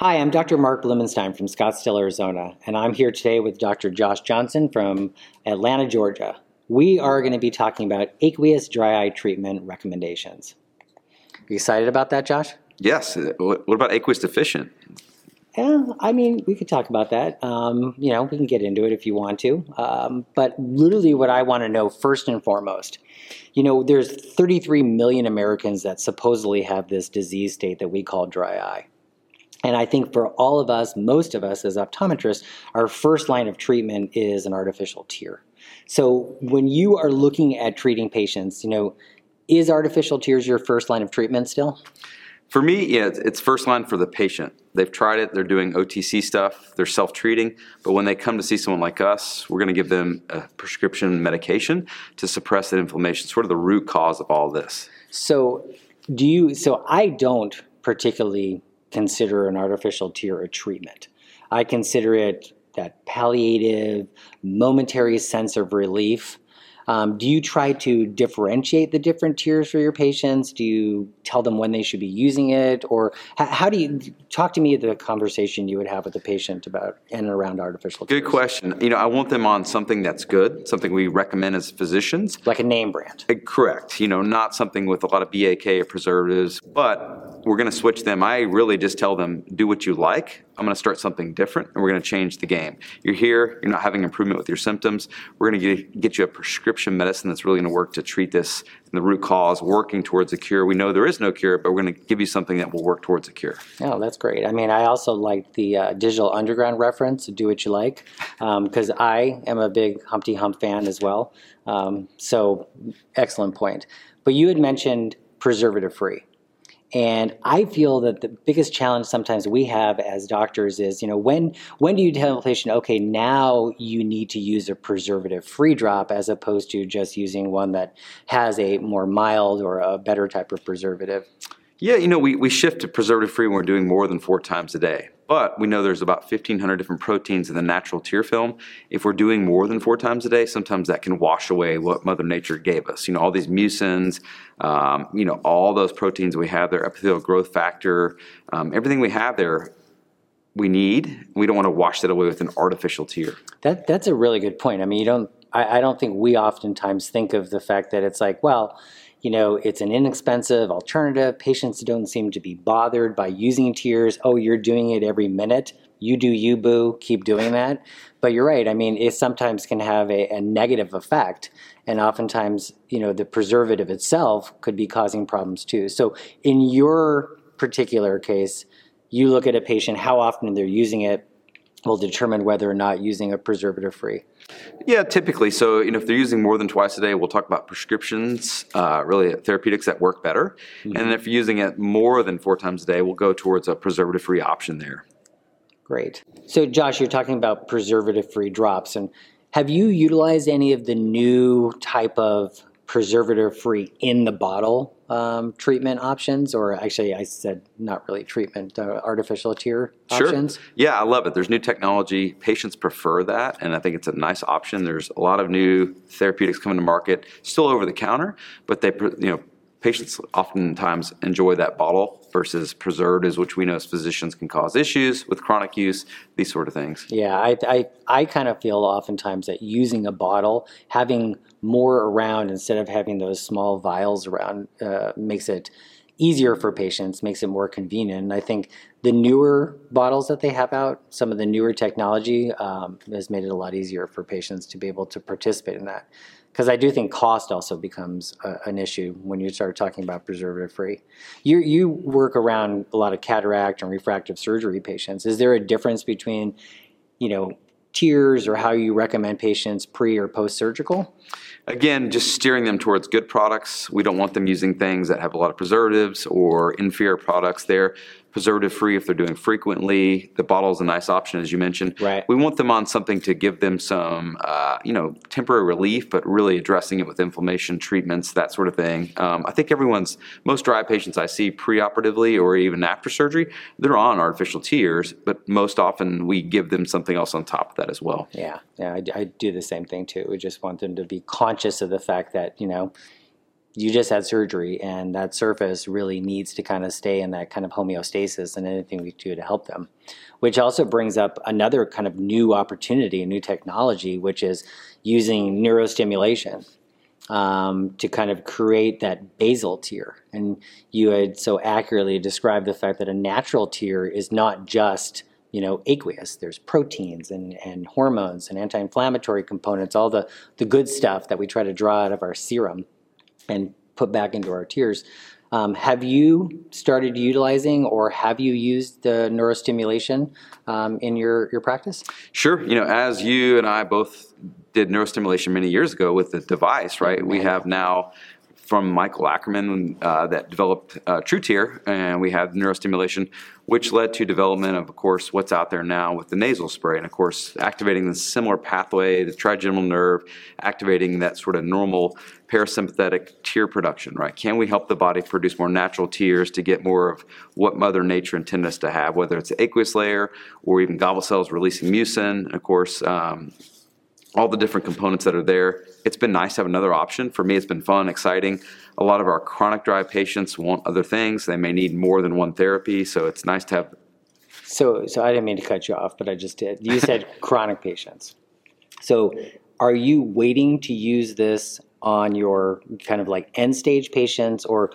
Hi, I'm Dr. Marc Bloomenstein from Scottsdale, Arizona, and I'm here today with Dr. Josh Johnston from Atlanta, Georgia. We are going to be talking about aqueous dry eye treatment recommendations. You excited about that, Josh? Yes. What what about aqueous deficient? Yeah, I mean, we could talk about that. Um, you know, we can get into it if you want to. Um, but literally, what I want to know first and foremost, you know, there's 33 million Americans that supposedly have this disease state that we call dry eye. And I think for all of us, most of us as optometrists, our first line of treatment is an artificial tear. So when you are looking at treating patients, you know, is artificial tears your first line of treatment still? For me, yeah, it's- first line for the patient. They've tried it, they're doing OTC stuff, they're self treating, but when they come to see someone like us, we're going to give them a prescription medication to suppress that inflammation, sort of the root cause of all this. So, do you? So, I don't particularly consider an artificial tear a treatment. I consider it that palliative, momentary sense of relief. Um, do you try to differentiate the different tiers for your patients? Do you tell them when they should be using it, or h- how do you talk to me the conversation you would have with the patient about in and around artificial tears? Good tears? question. You know, I want them on something that's good, something we recommend as physicians. Like a name brand. Uh, Correct. You know, not something with a lot of BAK or preservatives, but we're going to switch them. I really just tell them, do what you like. I'm going to start something different and we're going to change the game. You're here, you're not having improvement with your symptoms. We're going to get, you a prescription medicine that's really going to work to treat this and the root cause, working towards a cure. We know there is no cure, but we're going to give you something that will work towards a cure. Oh, that's great. I mean, I also like the uh, Digital Underground reference, do what you like, because I am a big Humpty Hump fan as well. Um, so, excellent point. But you had mentioned preservative free. And I feel that the biggest challenge sometimes we have as doctors is, you know, when when do you tell a patient, okay, now you need to use a preservative-free drop as opposed to just using one that has a more mild or a better type of preservative? Yeah, you know, we, we shift to preservative free when we're doing more than four times a day. But we know there's about 1,500 different proteins in the natural tear film. If we're doing more than four times a day, sometimes that can wash away what Mother Nature gave us. You know, all these mucins, um, you know, all those proteins we have there, epithelial growth factor, um, everything we have there, we need. We don't want to wash that away with an artificial tear. That that's a really good point. I mean, you don't. I, I don't think we oftentimes think of the fact that it's like, well, you know, it's an inexpensive alternative. Patients don't seem to be bothered by using tears. Oh, you're doing it every minute. You do you, boo. Keep doing that. But you're right. I mean, it sometimes can have a, a negative effect, and oftentimes, you know, the preservative itself could be causing problems too. So, in your particular case, you look at a patient, how often they're using it, will determine whether or not using a preservative free. Yeah, typically. So, you know, if they're using more than twice a day, we'll talk about prescriptions, uh, really therapeutics that work better. And if you're using it more than four times a day, we'll go towards a preservative free option there. Great. So, Josh, you're talking about preservative free drops. And have you utilized any of the new type of preservative free in the bottle um, treatment options? Or actually, I said not really treatment, uh, artificial tear options? Sure. Yeah, I love it. There's new technology. Patients prefer that, and I think it's a nice option. There's a lot of new therapeutics coming to market, still over the counter, but they, you know, patients oftentimes enjoy that bottle versus preservatives, which we know as physicians can cause issues with chronic use, these sort of things. Yeah, I, I, I kind of feel oftentimes that using a bottle, having more around instead of having those small vials around, uh, makes it easier for patients, makes it more convenient. And I think the newer bottles that they have out, some of the newer technology, um, has made it a lot easier for patients to be able to participate in that. Because I do think cost also becomes a, an issue when you start talking about preservative free. You, you work around a lot of cataract and refractive surgery patients. Is there a difference between you know, tiers or how you recommend patients pre or post surgical? Again, just steering them towards good products. We don't want them using things that have a lot of preservatives or inferior products there. Preservative free if they're doing frequently. The bottle is a nice option, as you mentioned. Right. We want them on something to give them some, uh, you know, temporary relief, but really addressing it with inflammation treatments, that sort of thing. Um, I think everyone's, most dry patients I see preoperatively or even after surgery, they're on artificial tears, but most often we give them something else on top of that as well. Yeah, yeah, I, I do the same thing too. We just want them to be conscious of the fact that, you know, you just had surgery and that surface really needs to kind of stay in that kind of homeostasis and anything we do to help them which also brings up another kind of new opportunity a new technology which is using neurostimulation um, to kind of create that basal tear and you had so accurately described the fact that a natural tear is not just you know, aqueous. There's proteins and, and hormones and anti-inflammatory components, all the, the good stuff that we try to draw out of our serum and put back into our tears. Um, have you started utilizing or have you used the neurostimulation um, in your, your practice? Sure. You know, as you and I both did neurostimulation many years ago with the device, right? We have now from Michael Ackerman uh, that developed uh, TrueTear, and we have neurostimulation, which led to development of, of course, what's out there now with the nasal spray, and of course, activating the similar pathway, the trigeminal nerve, activating that sort of normal parasympathetic tear production, right? Can we help the body produce more natural tears to get more of what Mother Nature intended us to have, whether it's the aqueous layer or even goblet cells releasing mucin, of course, um, all the different components that are there. It's been nice to have another option. For me, it's been fun, exciting. A lot of our chronic dry patients want other things. They may need more than one therapy, so it's nice to have. So, so I didn't mean to cut you off, but I just did. You said chronic patients. So, are you waiting to use this on your kind of like end stage patients, or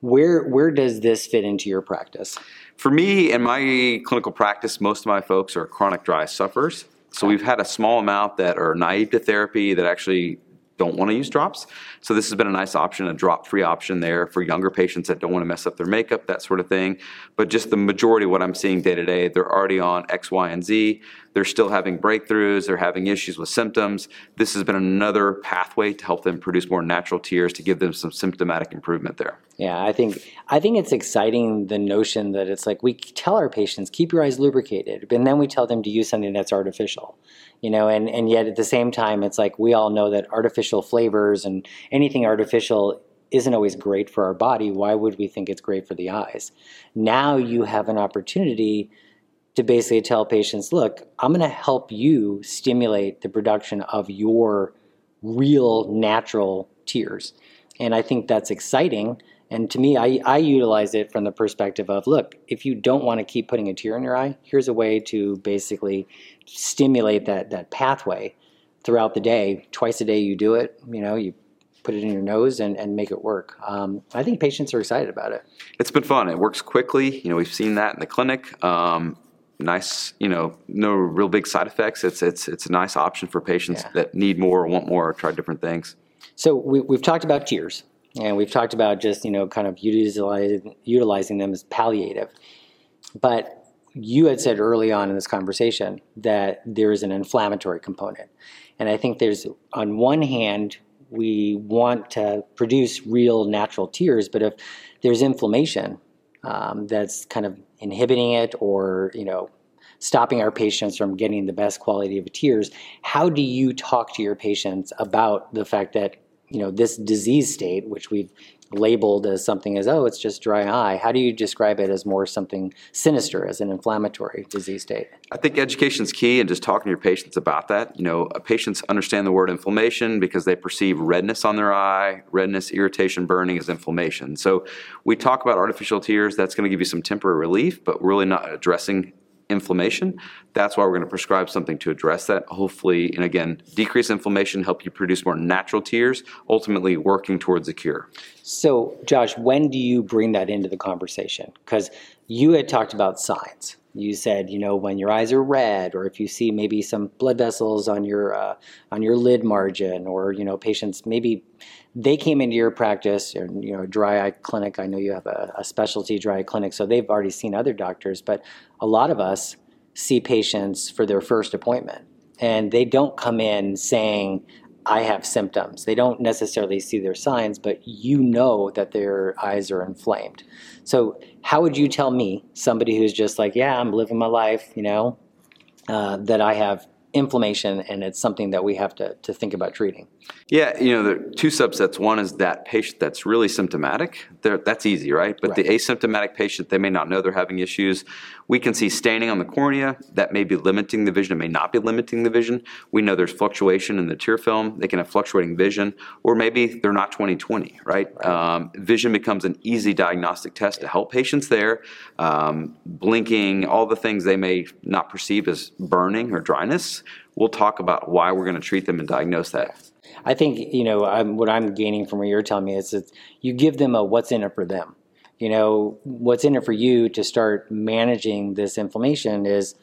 where where does this fit into your practice? For me, in my clinical practice, most of my folks are chronic dry sufferers. So we've had a small amount that are naive to therapy that actually don't want to use drops. So this has been a nice option, a drop-free option there for younger patients that don't want to mess up their makeup, that sort of thing. But just the majority of what I'm seeing day to day, they're already on X, Y, and Z. They're still having breakthroughs. They're having issues with symptoms. This has been another pathway to help them produce more natural tears to give them some symptomatic improvement there. Yeah, I think I think it's exciting the notion that it's like we tell our patients keep your eyes lubricated, and then we tell them to use something that's artificial you know and and yet at the same time it's like we all know that artificial flavors and anything artificial isn't always great for our body. Why would we think it's great for the eyes? Now you have an opportunity to basically tell patients look i'm going to help you stimulate the production of your real natural tears and i think that's exciting and to me, I, I utilize it from the perspective of look, if you don't want to keep putting a tear in your eye, here's a way to basically stimulate that, that pathway throughout the day. Twice a day, you do it. You know, you put it in your nose and, and make it work. Um, I think patients are excited about it. It's been fun. It works quickly. You know, we've seen that in the clinic. Um, nice, you know, no real big side effects. It's it's it's a nice option for patients Yeah. that need more, want more, or try different things. So we, we've talked about tears, and we've talked about just you know kind of utilizing utilizing them as palliative. But you had said early on in this conversation that there is an inflammatory component, and I think there's on one hand we want to produce real natural tears, but if there's inflammation um, that's kind of inhibiting it or you know stopping our patients from getting the best quality of tears how do you talk to your patients about the fact that you know this disease state which we've labeled as something as oh it's just dry eye how do you describe it as more something sinister as an inflammatory disease state I think education is key and just talking to your patients about that. You know, patients understand the word inflammation because they perceive redness on their eye, redness, irritation, burning as inflammation. So we talk about artificial tears, that's going to give you some temporary relief, but really not addressing inflammation. That's why we're going to prescribe something to address that. Hopefully, and again, decrease inflammation, help you produce more natural tears, ultimately working towards a cure. So, Josh, when do you bring that into the conversation? Because you had talked about signs. You said, you know, when your eyes are red, or if you see maybe some blood vessels on your uh, on your lid margin, or you know, patients maybe they came into your practice, or you know, dry eye clinic. I know you have a, a specialty dry eye clinic, so they've already seen other doctors. But a lot of us see patients for their first appointment, and they don't come in saying, I have symptoms. They don't necessarily see their signs, but you know that their eyes are inflamed. So, how would you tell me, somebody who's just like, yeah, I'm living my life, you know, uh, that I have inflammation and it's something that we have to, to think about treating. Yeah, you know, there are two subsets. One is that patient that's really symptomatic. They're, that's easy, right? But the asymptomatic patient, they may not know they're having issues. We can see staining on the cornea that may be limiting the vision. It may not be limiting the vision. We know there's fluctuation in the tear film. They can have fluctuating vision, or maybe they're not 20/20, right? Um, vision becomes an easy diagnostic test to help patients there. Um, blinking, all the things they may not perceive as burning or dryness. We'll talk about why we're going to treat them and diagnose that. I think you know I'm, what I'm gaining from what you're telling me is that you give them a what's in it for them. You know what's in it for you to start managing this inflammation is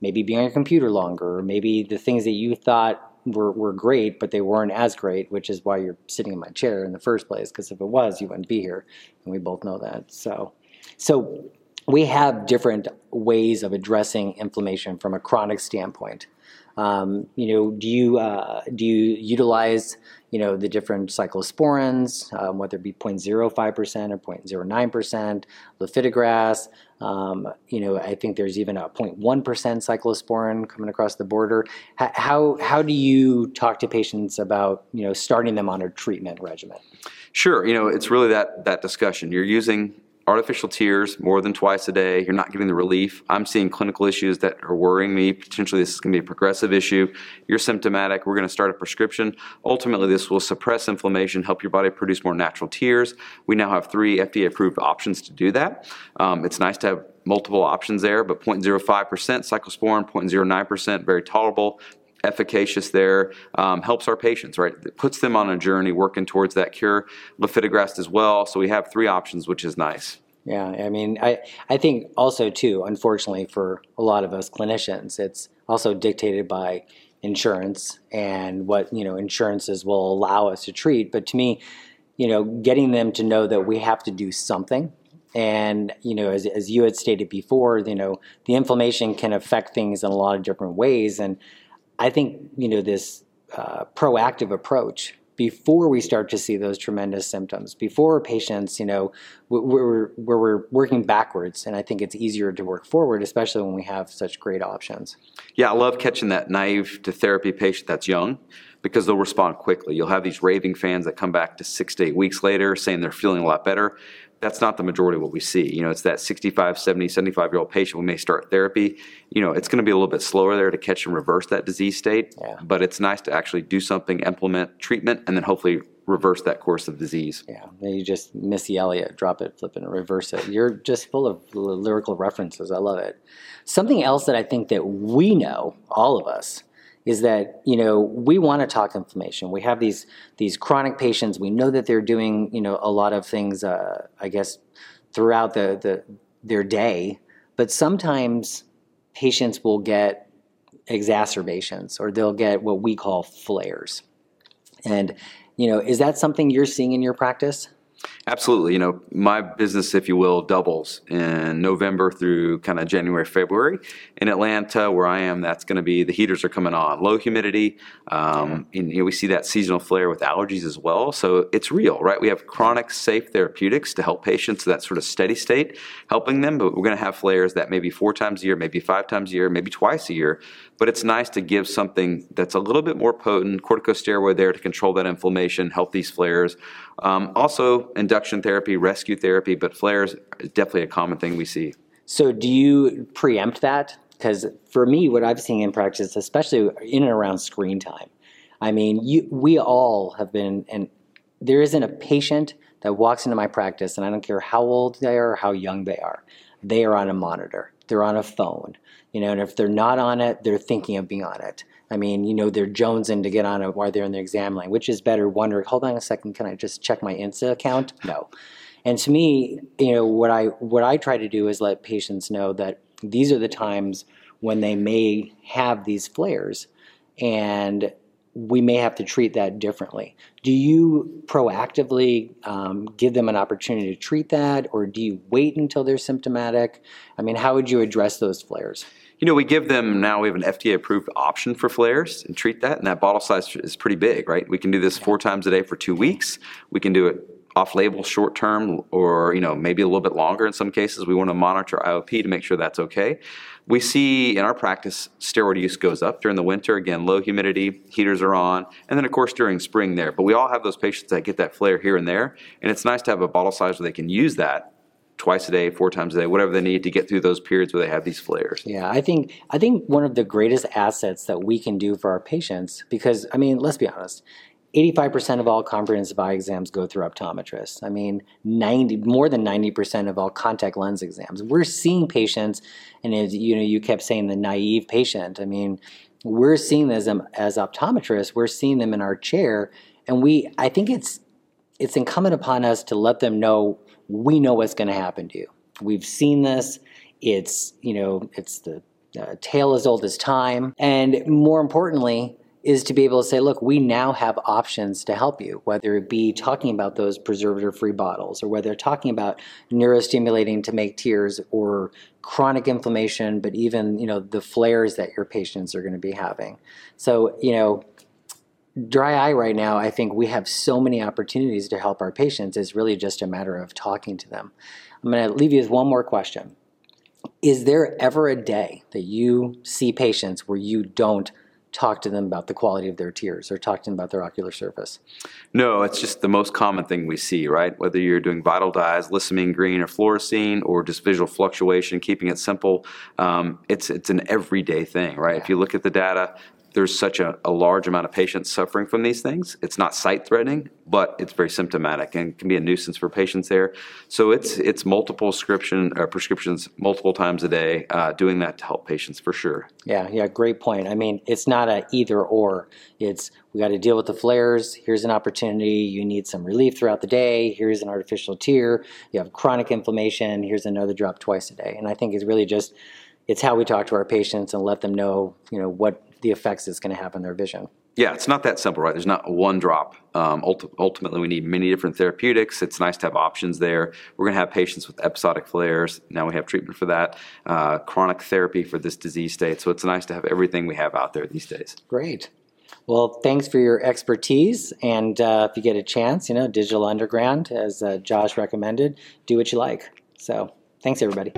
maybe being on your computer longer, or maybe the things that you thought were, were great, but they weren't as great, which is why you're sitting in my chair in the first place. Because if it was, you wouldn't be here, and we both know that. So, so we have different ways of addressing inflammation from a chronic standpoint. Um, you know, do you uh, do you utilize you know the different cyclosporins, um, whether it be 0.05 percent or 0.09 percent, lifitegrast? Um, you know, I think there's even a 0.1 percent cyclosporin coming across the border. H- how how do you talk to patients about you know starting them on a treatment regimen? Sure, you know, it's really that that discussion. You're using artificial tears more than twice a day. You're not getting the relief. I'm seeing clinical issues that are worrying me. Potentially, this is going to be a progressive issue. You're symptomatic. We're going to start a prescription. Ultimately, this will suppress inflammation, help your body produce more natural tears. We now have three FDA approved options to do that. Um, it's nice to have multiple options there, but 0.05% cyclosporin, 0.09%, very tolerable efficacious there, um, helps our patients, right? It puts them on a journey working towards that cure. Lifitegrast as well. So we have three options, which is nice. Yeah, I mean, I, I think also, too, unfortunately for a lot of us clinicians, it's also dictated by insurance and what, you know, insurances will allow us to treat. But to me, you know, getting them to know that we have to do something and you know as, as you had stated before you know the inflammation can affect things in a lot of different ways and I think you know this uh, proactive approach before we start to see those tremendous symptoms, before patients, you know, we're, we're, we're working backwards, and I think it's easier to work forward, especially when we have such great options. Yeah, I love catching that naive to therapy patient that's young because they'll respond quickly. You'll have these raving fans that come back to six to eight weeks later saying they're feeling a lot better that's not the majority of what we see. You know, it's that 65, 70, 75 year old patient we may start therapy. You know, it's going to be a little bit slower there to catch and reverse that disease state. Yeah. But it's nice to actually do something, implement treatment, and then hopefully reverse that course of disease. Yeah, you just Missy Elliott, drop it, flip it, and reverse it. You're just full of lyrical references. I love it. Something else that I think that we know, all of us, is that you know we want to talk inflammation. We have these these chronic patients. We know that they're doing you know a lot of things. Uh, I guess throughout the, the their day, but sometimes patients will get exacerbations or they'll get what we call flares. And you know, is that something you're seeing in your practice? Absolutely. You know, my business, if you will, doubles in November through kind of January, February. In Atlanta, where I am, that's going to be the heaters are coming on, low humidity. Um, and you know, we see that seasonal flare with allergies as well. So it's real, right? We have chronic, safe therapeutics to help patients that sort of steady state, helping them. But we're going to have flares that maybe four times a year, maybe five times a year, maybe twice a year. But it's nice to give something that's a little bit more potent, corticosteroid there to control that inflammation, help these flares. Um, also, induction therapy, rescue therapy, but flares is definitely a common thing we see. So, do you preempt that? Because for me, what I've seen in practice, especially in and around screen time, I mean, you, we all have been, and there isn't a patient that walks into my practice, and I don't care how old they are or how young they are, they are on a monitor, they're on a phone, you know, and if they're not on it, they're thinking of being on it. I mean, you know, they're jonesing to get on it while they're in the exam line, which is better. Wondering, hold on a second, can I just check my Insta account? No. And to me, you know, what I what I try to do is let patients know that these are the times when they may have these flares, and we may have to treat that differently. Do you proactively um, give them an opportunity to treat that, or do you wait until they're symptomatic? I mean, how would you address those flares? You know, we give them now, we have an FDA approved option for flares and treat that. And that bottle size is pretty big, right? We can do this four times a day for two weeks. We can do it off-label short-term or you know maybe a little bit longer in some cases we want to monitor iop to make sure that's okay we see in our practice steroid use goes up during the winter again low humidity heaters are on and then of course during spring there but we all have those patients that get that flare here and there and it's nice to have a bottle size where they can use that twice a day four times a day whatever they need to get through those periods where they have these flares Yeah, I think I think one of the greatest assets that we can do for our patients, because I mean, let's be honest, eighty-five percent of all comprehensive eye exams go through optometrists. I mean, ninety more than ninety percent of all contact lens exams. We're seeing patients, and as you know, you kept saying the naive patient. I mean, we're seeing them as, as optometrists. We're seeing them in our chair, and we. I think it's it's incumbent upon us to let them know we know what's going to happen to you. We've seen this. It's you know it's the uh, tale as old as time, and more importantly, is to be able to say, look, we now have options to help you, whether it be talking about those preservative-free bottles, or whether talking about neurostimulating to make tears, or chronic inflammation, but even you know the flares that your patients are going to be having. So you know dry eye right now, I think we have so many opportunities to help our patients. It's really just a matter of talking to them. I'm going to leave you with one more question. Is there ever a day that you see patients where you don't talk to them about the quality of their tears or talk to them about their ocular surface? No, it's just the most common thing we see, right? Whether you're doing vital dyes, lissamine green, or fluorescein, or just visual fluctuation, keeping it simple, um, it's it's an everyday thing, right? If you look at the data, there's such a, a large amount of patients suffering from these things. It's not sight threatening, but it's very symptomatic and can be a nuisance for patients there. So it's it's multiple prescription uh, prescriptions multiple times a day, uh, doing that to help patients for sure. Yeah, yeah, great point. I mean, it's not a either or. It's we got to deal with the flares. Here's an opportunity. You need some relief throughout the day. Here's an artificial tear. You have chronic inflammation. Here's another drop twice a day. And I think it's really just it's how we talk to our patients and let them know, you know, what the effects it's going to have on their vision. Yeah, it's not that simple, right? There's not one drop. Um, ulti- ultimately, we need many different therapeutics. It's nice to have options there. We're going to have patients with episodic flares. Now we have treatment for that, uh, chronic therapy for this disease state. So it's nice to have everything we have out there these days. Great. Well, thanks for your expertise. And uh, if you get a chance, you know, Digital Underground, as uh, Josh recommended, do what you like. So thanks, everybody.